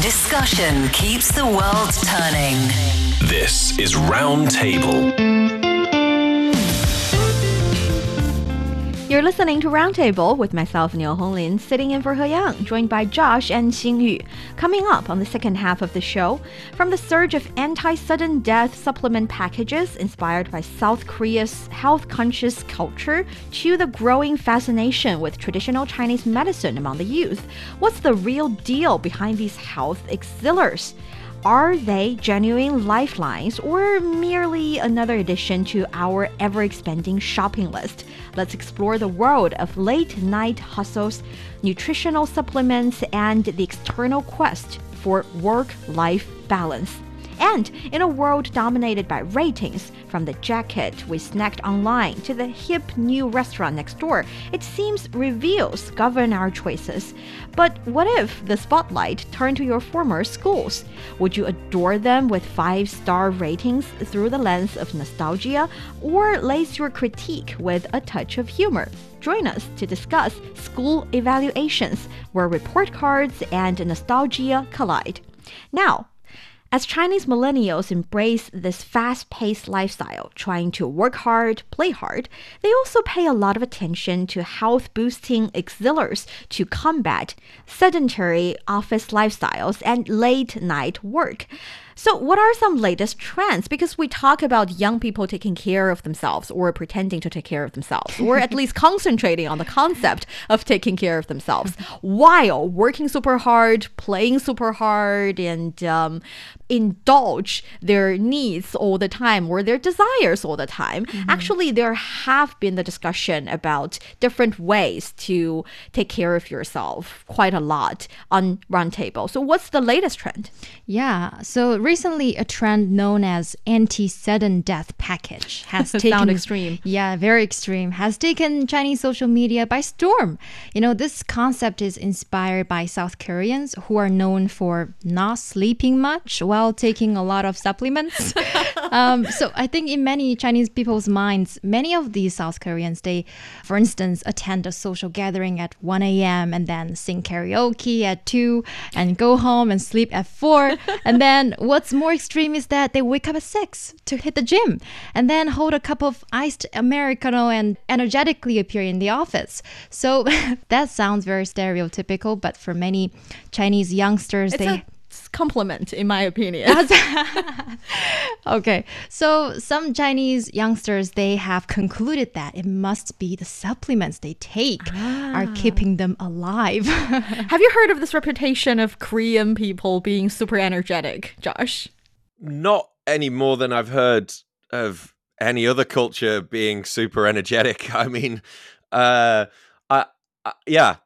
Discussion keeps the world turning. This is Roundtable. You're listening to Roundtable with myself, Niu Honglin, sitting in for He Yang, joined by Josh and Xingyu. Coming up on the second half of the show, from the surge of anti-sudden death supplement packages inspired by South Korea's health-conscious culture to the growing fascination with traditional Chinese medicine among the youth, what's the real deal behind these health auxiliaries? Are they genuine lifelines or merely another addition to our ever expanding shopping list? Let's explore the world of late night hustles, nutritional supplements, and the external quest for work life balance. And in a world dominated by ratings, from the jacket we snacked online to the hip new restaurant next door, it seems reviews govern our choices. But what if the spotlight turned to your former schools? Would you adore them with five star ratings through the lens of nostalgia, or lace your critique with a touch of humor? Join us to discuss school evaluations, where report cards and nostalgia collide. Now, as Chinese millennials embrace this fast paced lifestyle, trying to work hard, play hard, they also pay a lot of attention to health boosting auxiliaries to combat sedentary office lifestyles and late night work. So, what are some latest trends? Because we talk about young people taking care of themselves or pretending to take care of themselves, or at least concentrating on the concept of taking care of themselves while working super hard, playing super hard, and um, indulge their needs all the time or their desires all the time. Mm-hmm. Actually, there have been the discussion about different ways to take care of yourself quite a lot on Roundtable. So, what's the latest trend? Yeah. So, recently, a trend known as anti-sudden death package has taken Sound extreme. Yeah, very extreme. Has taken Chinese social media by storm. You know, this concept is inspired by South Koreans who are known for not sleeping much while taking a lot of supplements. um, so I think in many Chinese people's minds, many of these South Koreans, they, for instance, attend a social gathering at 1 a.m. and then sing karaoke at 2 and go home and sleep at 4. and then what's more extreme is that they wake up at 6 to hit the gym and then hold a cup of iced Americano and energetically appear in the office. So that sounds very stereotypical, but for many Chinese youngsters, it's they compliment, in my opinion. okay, so some Chinese youngsters they have concluded that it must be the supplements they take ah. are keeping them alive. have you heard of this reputation of Korean people being super energetic, Josh? Not any more than I've heard of any other culture being super energetic. I mean, uh, I, I yeah,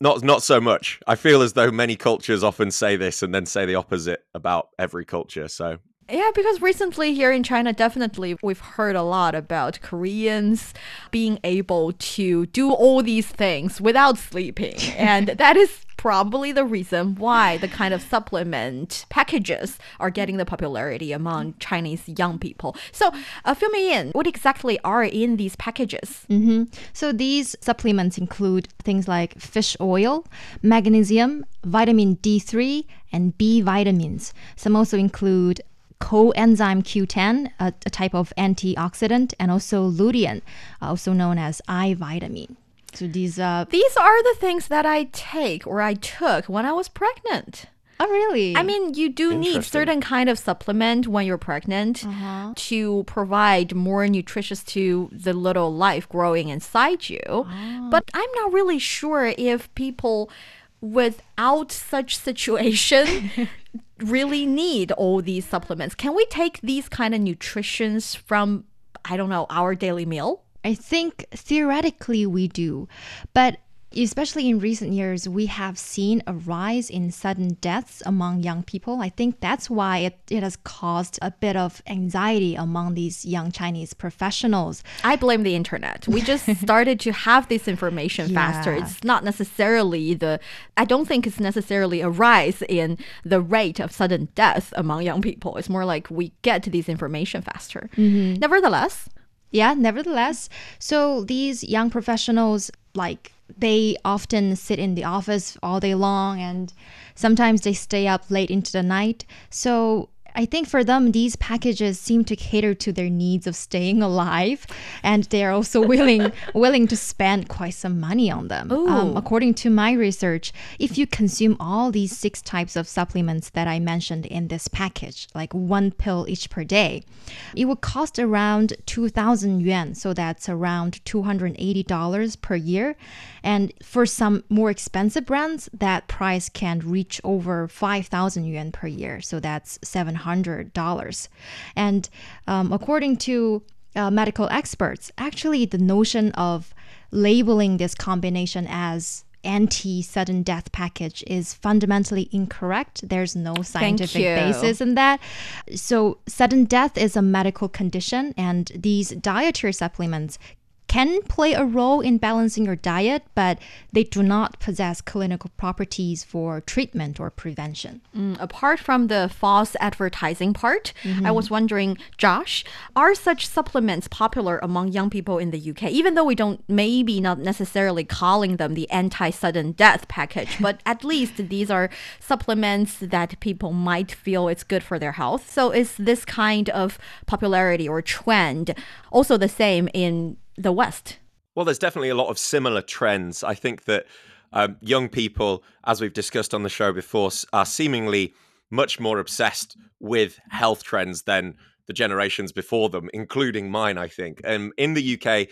not not so much. I feel as though many cultures often say this and then say the opposite about every culture. So yeah, because recently here in China, definitely we've heard a lot about Koreans being able to do all these things without sleeping. and that is probably the reason why the kind of supplement packages are getting the popularity among Chinese young people. So, uh, fill me in. What exactly are in these packages? Mm-hmm. So, these supplements include things like fish oil, magnesium, vitamin D3, and B vitamins. Some also include coenzyme Q10, a, a type of antioxidant, and also lutein, also known as eye vitamin. So these uh these are the things that I take or I took when I was pregnant. Oh, really? I mean, you do need certain kind of supplement when you're pregnant uh-huh. to provide more nutritious to the little life growing inside you. Oh. But I'm not really sure if people without such situation really need all these supplements. Can we take these kind of nutritions from I don't know, our daily meal? I think theoretically we do, but especially in recent years, we have seen a rise in sudden deaths among young people. I think that's why it, it has caused a bit of anxiety among these young Chinese professionals. I blame the internet. We just started to have this information yeah. faster. It's not necessarily the, I don't think it's necessarily a rise in the rate of sudden death among young people. It's more like we get to this information faster. Mm-hmm. Nevertheless, yeah, nevertheless, so these young professionals like they often sit in the office all day long and sometimes they stay up late into the night. So I think for them, these packages seem to cater to their needs of staying alive, and they are also willing willing to spend quite some money on them. Um, according to my research, if you consume all these six types of supplements that I mentioned in this package, like one pill each per day, it would cost around two thousand yuan. So that's around two hundred eighty dollars per year, and for some more expensive brands, that price can reach over five thousand yuan per year. So that's seven hundred dollars. And um, according to uh, medical experts, actually, the notion of labeling this combination as anti sudden death package is fundamentally incorrect. There's no scientific basis in that. So, sudden death is a medical condition, and these dietary supplements can play a role in balancing your diet, but they do not possess clinical properties for treatment or prevention. Mm, apart from the false advertising part, I mm-hmm. was wondering, Josh, are such supplements popular among young people in the UK? Even though we don't, maybe not necessarily calling them the anti sudden death package, but at least these are supplements that people might feel it's good for their health. So is this kind of popularity or trend also the same in the West? Well, there's definitely a lot of similar trends. I think that um, young people, as we've discussed on the show before, are seemingly much more obsessed with health trends than the generations before them, including mine, I think. And in the UK,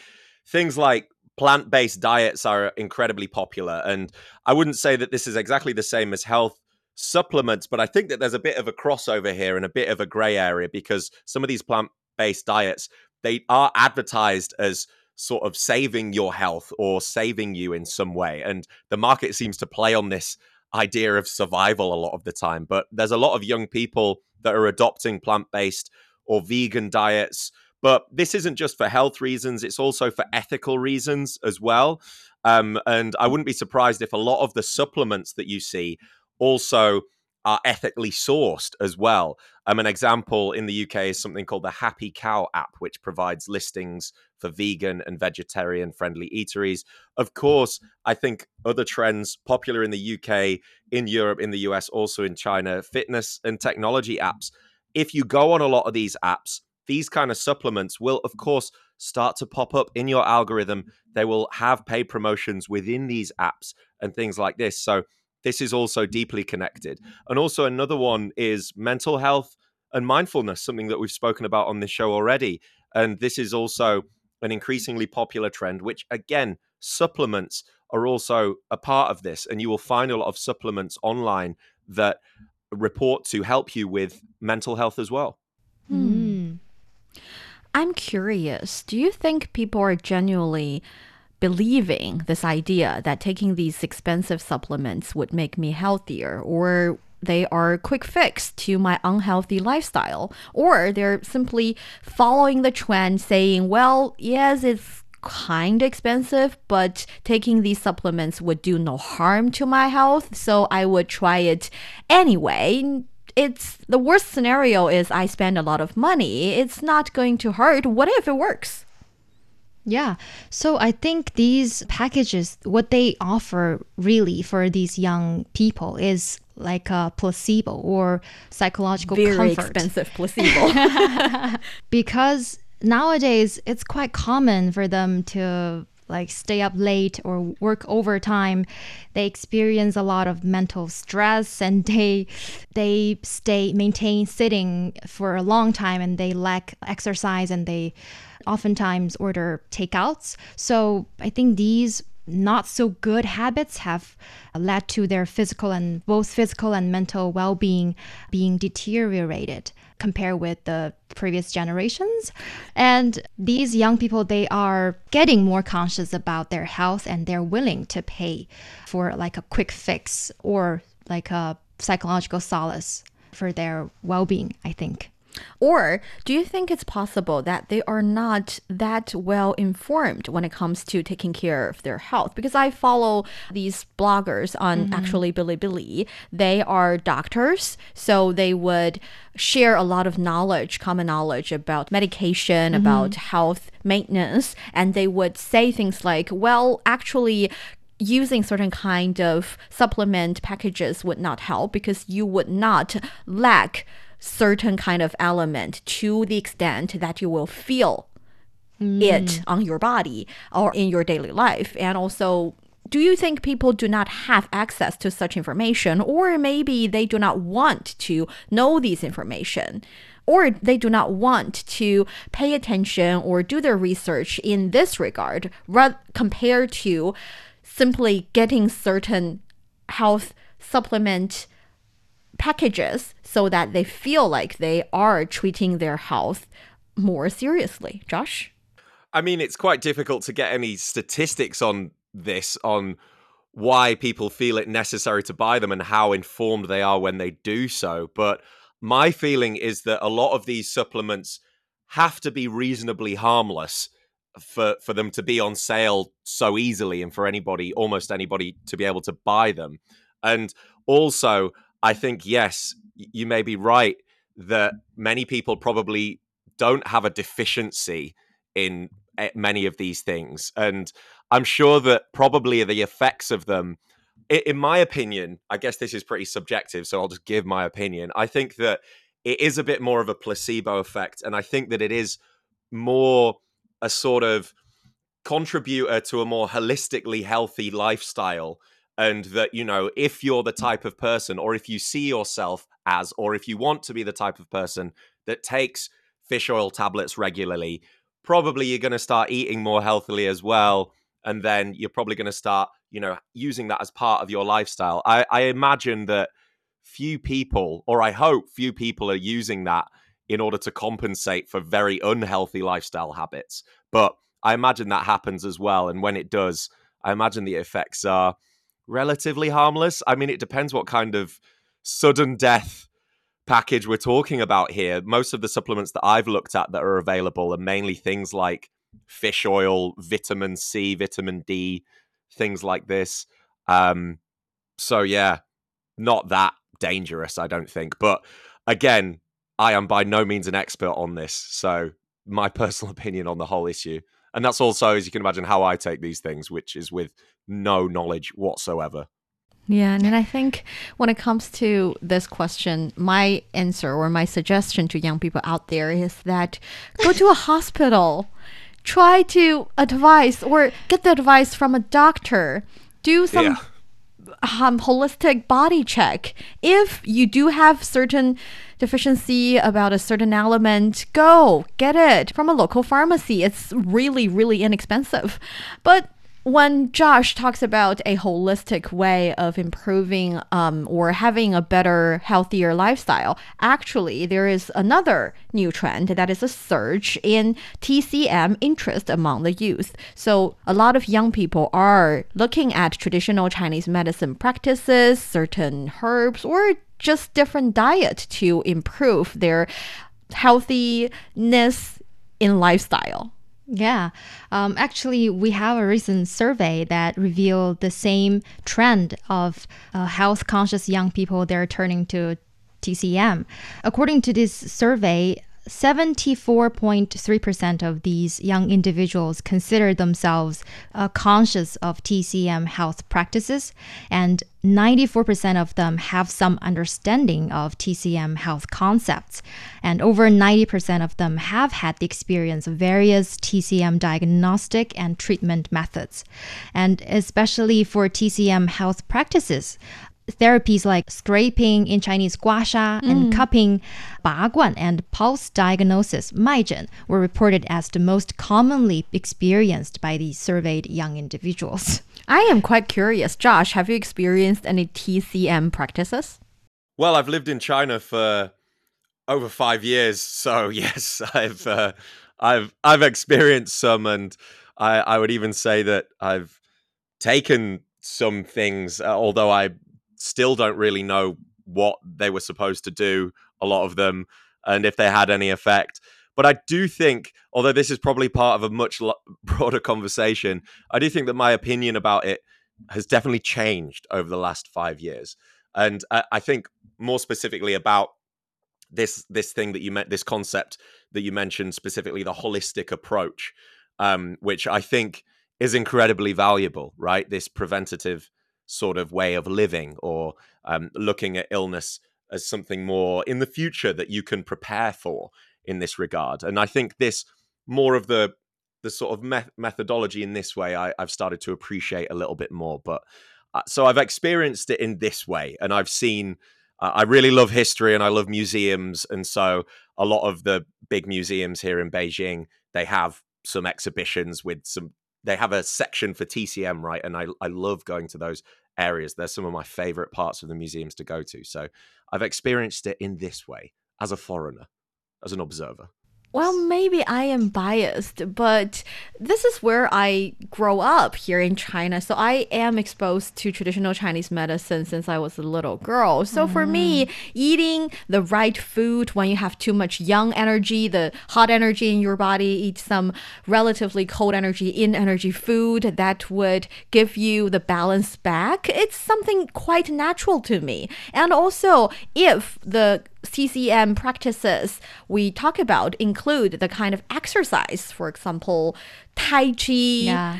things like plant based diets are incredibly popular. And I wouldn't say that this is exactly the same as health supplements, but I think that there's a bit of a crossover here and a bit of a gray area because some of these plant based diets, they are advertised as sort of saving your health or saving you in some way. And the market seems to play on this idea of survival a lot of the time. But there's a lot of young people that are adopting plant based or vegan diets. But this isn't just for health reasons, it's also for ethical reasons as well. Um, and I wouldn't be surprised if a lot of the supplements that you see also are ethically sourced as well. Um, an example in the UK is something called the Happy Cow app, which provides listings for vegan and vegetarian friendly eateries. Of course, I think other trends popular in the UK, in Europe, in the US, also in China, fitness and technology apps. If you go on a lot of these apps, these kind of supplements will, of course, start to pop up in your algorithm. They will have paid promotions within these apps and things like this. So, this is also deeply connected. And also, another one is mental health and mindfulness, something that we've spoken about on this show already. And this is also an increasingly popular trend, which again, supplements are also a part of this. And you will find a lot of supplements online that report to help you with mental health as well. Mm. I'm curious. Do you think people are genuinely believing this idea that taking these expensive supplements would make me healthier or they are a quick fix to my unhealthy lifestyle or they're simply following the trend saying, well, yes, it's kind of expensive, but taking these supplements would do no harm to my health, so I would try it anyway. It's the worst scenario is I spend a lot of money. It's not going to hurt. What if it works? Yeah. So I think these packages, what they offer really for these young people is like a placebo or psychological Very comfort. expensive placebo. because nowadays it's quite common for them to like stay up late or work overtime they experience a lot of mental stress and they they stay maintain sitting for a long time and they lack exercise and they oftentimes order takeouts. So i think these not so good habits have led to their physical and both physical and mental well-being being deteriorated compared with the previous generations. And these young people they are getting more conscious about their health and they're willing to pay for like a quick fix or like a psychological solace for their well-being i think Or do you think it's possible that they are not that well informed when it comes to taking care of their health? Because I follow these bloggers on mm-hmm. actually Bilibili. They are doctors, so they would share a lot of knowledge, common knowledge about medication, mm-hmm. about health maintenance, and they would say things like, well, actually, using certain kind of supplement packages would not help because you would not lack certain kind of element to the extent that you will feel it mm. on your body or in your daily life. And also do you think people do not have access to such information? Or maybe they do not want to know these information? Or they do not want to pay attention or do their research in this regard rather compared to simply getting certain health supplement packages so that they feel like they are treating their health more seriously. Josh? I mean, it's quite difficult to get any statistics on this, on why people feel it necessary to buy them and how informed they are when they do so. But my feeling is that a lot of these supplements have to be reasonably harmless for for them to be on sale so easily and for anybody almost anybody to be able to buy them. And also i think yes you may be right that many people probably don't have a deficiency in many of these things and i'm sure that probably the effects of them in my opinion i guess this is pretty subjective so i'll just give my opinion i think that it is a bit more of a placebo effect and i think that it is more a sort of contributor to a more holistically healthy lifestyle and that you know if you're the type of person or if you see yourself as or if you want to be the type of person that takes fish oil tablets regularly probably you're going to start eating more healthily as well and then you're probably going to start you know using that as part of your lifestyle. I, I imagine that few people or i hope few people are using that in order to compensate for very unhealthy lifestyle habits but i imagine that happens as well and when it does i imagine the effects are relatively harmless. I mean it depends what kind of sudden death package we're talking about here. Most of the supplements that i've looked at that are available are mainly things like fish oil vitamin c vitamin d things like this. Um so yeah not that dangerous i don't think. But again i am by no means an expert on this. So my personal opinion on the whole issue and that's also as you can imagine how i take these things which is with no knowledge whatsoever. Yeah, and I think when it comes to this question, my answer or my suggestion to young people out there is that go to a hospital, try to advise or get the advice from a doctor, do some yeah um, holistic body check. If you do have certain deficiency about a certain element, go get it from a local pharmacy. It's really, really inexpensive. But when Josh talks about a holistic way of improving um, or having a better, healthier lifestyle, actually, there is another new trend that is a surge in TCM interest among the youth. So, a lot of young people are looking at traditional Chinese medicine practices, certain herbs, or just different diet to improve their healthiness in lifestyle. Yeah. Um, actually, we have a recent survey that revealed the same trend of uh, health conscious young people they're turning to TCM. According to this survey, 74.3% of these young individuals consider themselves uh, conscious of TCM health practices, and 94% of them have some understanding of TCM health concepts. And over 90% of them have had the experience of various TCM diagnostic and treatment methods. And especially for TCM health practices, therapies like scraping in Chinese guasha mm. and cupping, baguan and pulse diagnosis, maizhen, were reported as the most commonly experienced by the surveyed young individuals. I am quite curious. Josh, have you experienced any TCM practices? Well, I've lived in China for over five years, so yes, I've uh, I've I've experienced some, and I, I would even say that I've taken some things, uh, although I still don't really know what they were supposed to do. A lot of them, and if they had any effect. But I do think, although this is probably part of a much lo- broader conversation, I do think that my opinion about it has definitely changed over the last five years. And I, I think more specifically about this this thing that you meant this concept that you mentioned specifically the holistic approach um, which i think is incredibly valuable, right? This preventative sort of way of living or um, looking at illness as something more in the future that you can prepare for in this regard. And I think this more of the the sort of me- methodology in this way I, have started to appreciate a little bit more. But uh, so I've experienced it in this way, and I've seen. Uh, I really love history and I love museums, and so a lot of the big museums here in Beijing they have some exhibitions with some. They have a section for TCM, right? And I I love going to those areas. They're some of my favorite parts of the museums to go to. So I've experienced it in this way as a foreigner, as an observer. Well, maybe I am biased, but this is where I grow up here in China. So I am exposed to traditional Chinese medicine since I was a little girl. So mm. for me, mm. eating the right food when you have too much young energy, the hot energy in your body, eat some relatively cold energy in energy food that would give you the balance back. It's something quite natural to me. And also, if the TCM practices we talk about include the kind of exercise, for example, Tai Chi, yeah,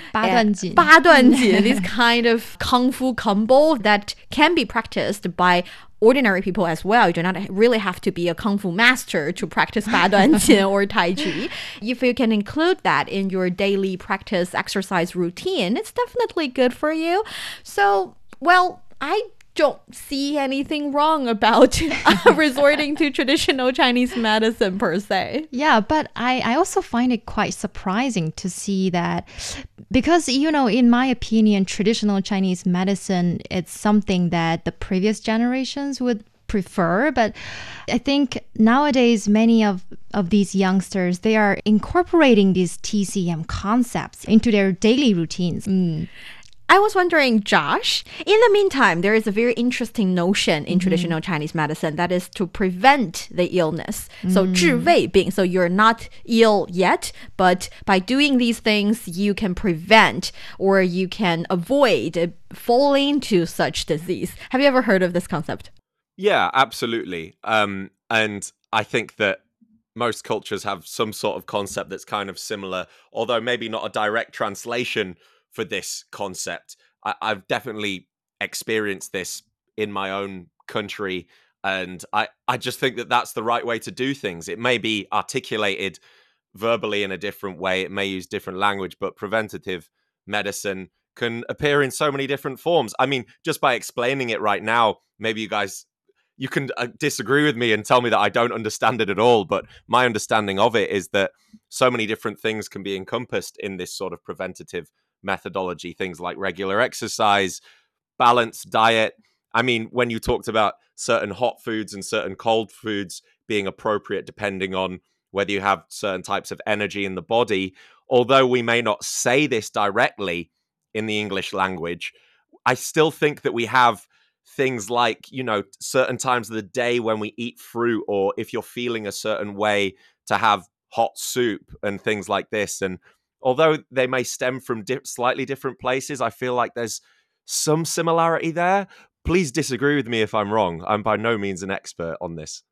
this kind of Kung Fu combo that can be practiced by ordinary people as well. You do not really have to be a Kung Fu master to practice 八段锦 or Tai Chi. If you can include that in your daily practice exercise routine, it's definitely good for you. So, well, I don't see anything wrong about uh, resorting to traditional Chinese medicine per se. Yeah, but I, I also find it quite surprising to see that because, you know, in my opinion, traditional Chinese medicine, it's something that the previous generations would prefer but i think nowadays many of of these youngsters they are incorporating these tcm concepts into their daily routines mm. I was wondering, Josh, in the meantime, there is a very interesting notion in mm-hmm. traditional Chinese medicine that is to prevent the illness. Mm. So, 治未病, so you're not ill yet, but by doing these things, you can prevent or you can avoid falling to such disease. Have you ever heard of this concept? Yeah, absolutely. Um, and I think that most cultures have some sort of concept that's kind of similar, although maybe not a direct translation for this concept. I, I've definitely experienced this in my own country and I, I just think that that's the right way to do things. It may be articulated verbally in a different way, it may use different language, but preventative medicine can appear in so many different forms. I mean, just by explaining it right now, maybe you guys you can uh, disagree with me and tell me that I don't understand it at all, but my understanding of it is that so many different things can be encompassed in this sort of preventative methodology, things like regular exercise, balanced diet. I mean, when you talked about certain hot foods and certain cold foods being appropriate depending on whether you have certain types of energy in the body, although we may not say this directly in the English language, I still think that we have things like, you know, certain times of the day when we eat fruit, or if you're feeling a certain way, to have hot soup and things like this. And although they may stem from di- slightly different places, I feel like there's some similarity there. Please disagree with me if I'm wrong. I'm by no means an expert on this.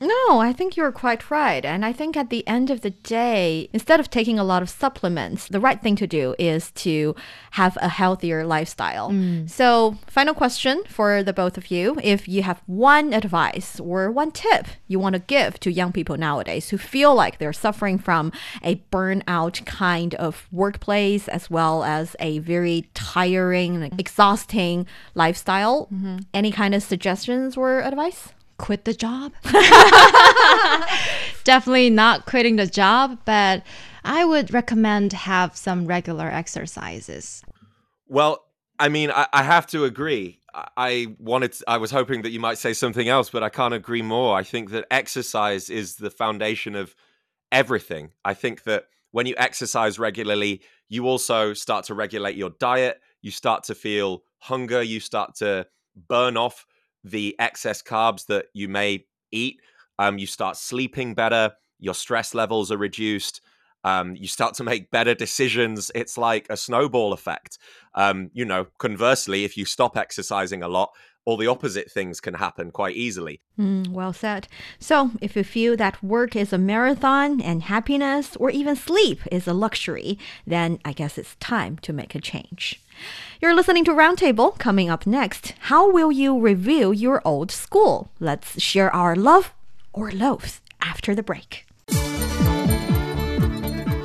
No, I think you're quite right. And I think at the end of the day, instead of taking a lot of supplements, the right thing to do is to have a healthier lifestyle. Mm. So, final question for the both of you. If you have one advice or one tip you want to give to young people nowadays who feel like they're suffering from a burnout kind of workplace as well as a very tiring, exhausting lifestyle, mm -hmm. any kind of suggestions or advice? Quit the job. Definitely not quitting the job, but I would recommend have some regular exercises. Well, I mean, I, I have to agree. I wanted to, I was hoping that you might say something else, but I can't agree more. I think that exercise is the foundation of everything. I think that when you exercise regularly, you also start to regulate your diet, you start to feel hunger, you start to burn off the excess carbs that you may eat. Um, you start sleeping better, your stress levels are reduced. Um, you start to make better decisions. It's like a snowball effect. Um, you know, conversely, if you stop exercising a lot, all the opposite things can happen quite easily. Mm, well said. So, if you feel that work is a marathon and happiness or even sleep is a luxury, then I guess it's time to make a change. You're listening to Roundtable. Coming up next, how will you review your old school? Let's share our love or loathe after the break.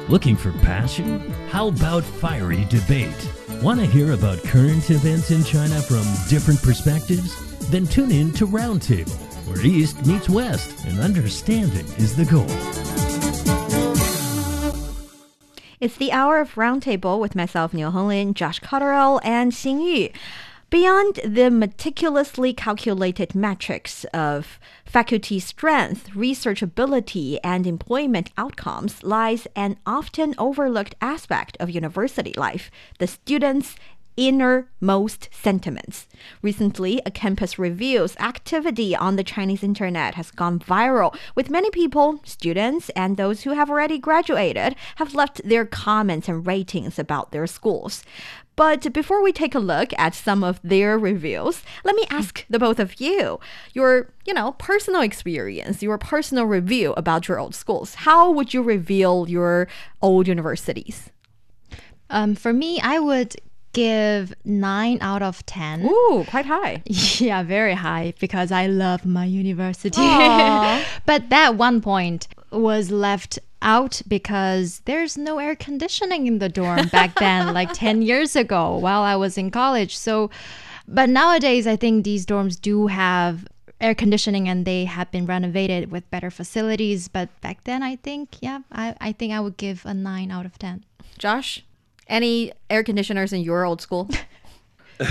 Looking for passion? How about fiery debate? Want to hear about current events in China from different perspectives? Then tune in to Roundtable, where East meets West and understanding is the goal. It's the hour of Roundtable with myself, Niu Honglin, Josh Cotterill, and Xingyu. Beyond the meticulously calculated metrics of faculty strength, researchability, and employment outcomes lies an often overlooked aspect of university life the students' innermost sentiments. Recently, a campus review's activity on the Chinese internet has gone viral, with many people, students, and those who have already graduated, have left their comments and ratings about their schools. But before we take a look at some of their reviews, let me ask the both of you your, you know, personal experience, your personal review about your old schools. How would you reveal your old universities? Um, for me, I would give nine out of ten. Ooh, quite high. Yeah, very high because I love my university. But that one point was left out because there's no air conditioning in the dorm back then, like 10 years ago while I was in college. So, but nowadays, I think these dorms do have air conditioning and they have been renovated with better facilities. But back then, I think, yeah, I, I think I would give a nine out of 10. Josh, any air conditioners in your old school?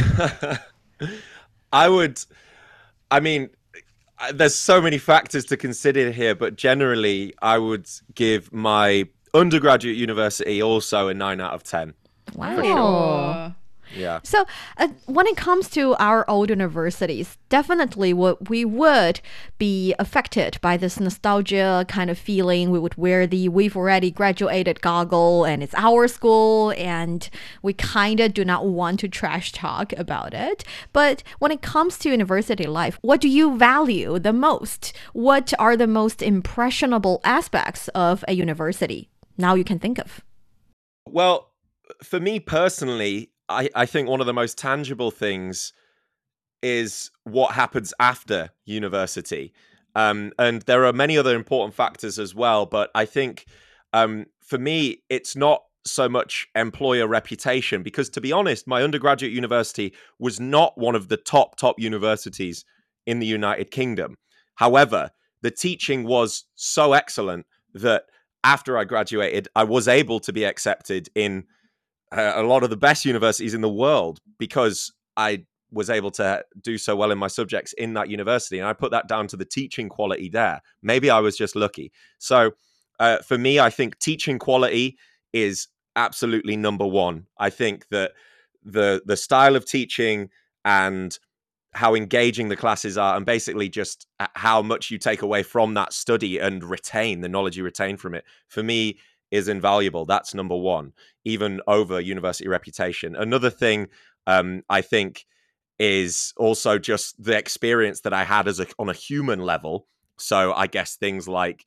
I would, I mean, there's so many factors to consider here, but generally, I would give my undergraduate university also a nine out of 10. Wow. Yeah. So, uh, when it comes to our old universities, definitely what we would be affected by this nostalgia kind of feeling. We would wear the "we've already graduated" goggle, and it's our school, and we kind of do not want to trash talk about it. But when it comes to university life, what do you value the most? What are the most impressionable aspects of a university? Now you can think of. Well, for me personally, I, I think one of the most tangible things is what happens after university. Um, and there are many other important factors as well. But I think um, for me, it's not so much employer reputation because, to be honest, my undergraduate university was not one of the top, top universities in the United Kingdom. However, the teaching was so excellent that after I graduated, I was able to be accepted in a lot of the best universities in the world because I was able to do so well in my subjects in that university. And I put that down to the teaching quality there. Maybe I was just lucky. So uh, for me, I think teaching quality is absolutely number one. I think that the the style of teaching and how engaging the classes are and basically just how much you take away from that study and retain the knowledge you retain from it for me is invaluable. That's number one even over university reputation. Another thing um, i think is also just the experience that i had as a on a human level. So i guess things like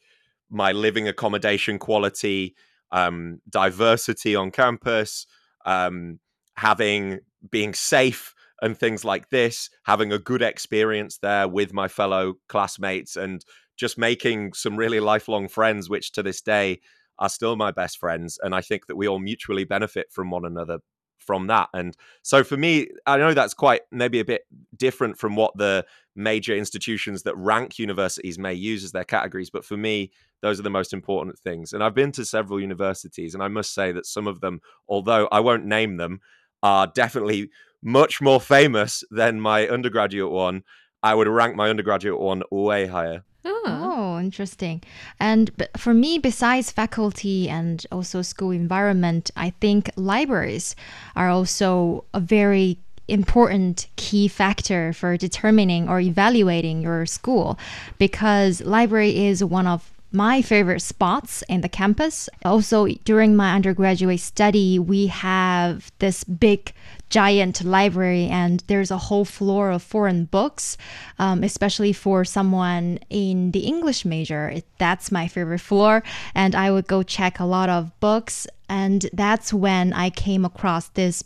my living accommodation quality um, diversity on campus um, having being safe and things like this, having a good experience there with my fellow classmates and just making some really lifelong friends, which to this day are still my best friends. And I think that we all mutually benefit from one another from that. And so for me, I know that's quite maybe a bit different from what the major institutions that rank universities may use as their categories. But for me, those are the most important things. And I've been to several universities, and I must say that some of them, although I won't name them, are definitely much more famous than my undergraduate one. I would rank my undergraduate one way higher. Oh, interesting. And for me, besides faculty and also school environment, I think libraries are also a very important key factor for determining or evaluating your school because library is one of my favorite spots in the campus. Also, during my undergraduate study, we have this big giant library and there's a whole floor of foreign books, um, especially for someone in the English major. It, that's my favorite floor. And I would go check a lot of books. And that's when I came across this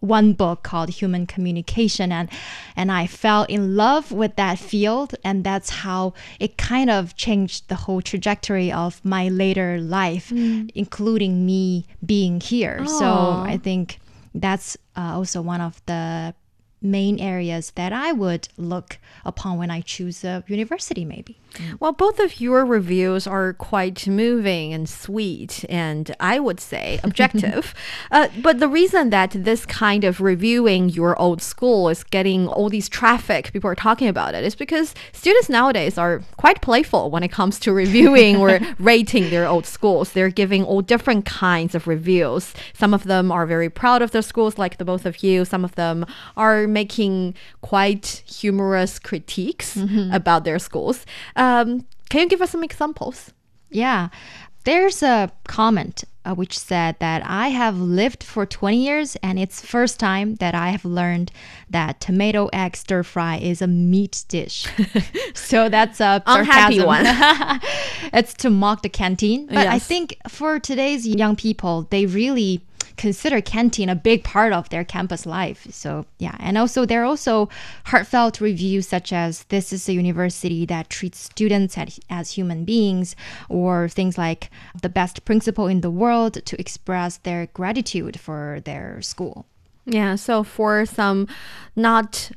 one book called Human Communication and and I fell in love with that field and that's how it kind of changed the whole trajectory of my later life including me being here. So Oh. I think that's uh, also one of the main areas that I would look upon when I choose a university maybe. Mm. Well, both of your reviews are quite moving and sweet, and I would say objective. uh, but the reason that this kind of reviewing your old school is getting all these traffic, people are talking about it, is because students nowadays are quite playful when it comes to reviewing or rating their old schools. They're giving all different kinds of reviews. Some of them are very proud of their schools, like the both of you. Some of them are making quite humorous critiques mm-hmm. about their schools. Uh, Um, can you give us some examples? Yeah. There's a comment uh, which said that I have lived for 20 years and it's first time that I have learned that tomato egg stir fry is a meat dish. so that's a Unhappy one. it's to mock the canteen. But I think for today's young people, they really consider canteen a big part of their campus life. So yeah, and also there are also heartfelt reviews such as this is a university that treats students as, as human beings, or things like the best principal in the world to express their gratitude for their school. Yeah, so for some not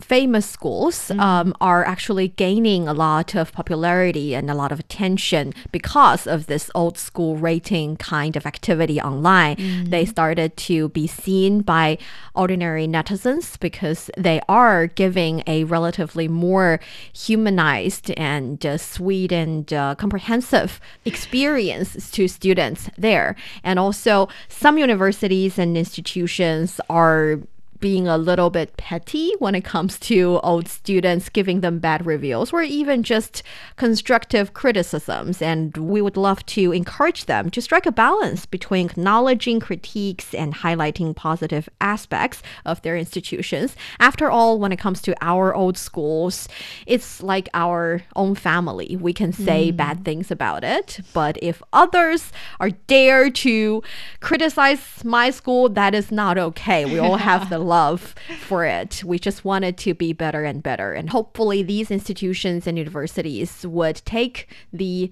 famous schools um, are actually gaining a lot of popularity and a lot of attention because of this old school rating kind of activity online. They started to be seen by ordinary netizens because they are giving a relatively more humanized and uh, sweet and uh, comprehensive experience to students there. And also, some universities and institutions are being a little bit petty when it comes to old students giving them bad reviews or even just constructive criticisms. And we would love to encourage them to strike a balance between acknowledging critiques and highlighting positive aspects of their institutions. After all when it comes to our old schools it's like our own family. We can say mm. bad things about it. But if others are dare to criticize my school that is not okay. We all have the love for it. We just wanted to be better and better. And hopefully these institutions and universities would take the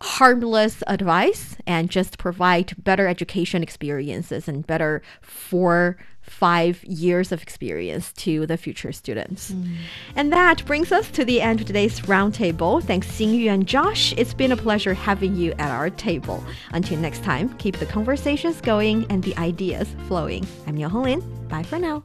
harmless advice and just provide better education experiences and better four five years of experience to the future students. Mm. And that brings us to the end of today's roundtable. Thanks Xingyu and Josh. It's been a pleasure having you at our table. Until next time keep the conversations going and the ideas flowing. I'm Niu Honglin bye for now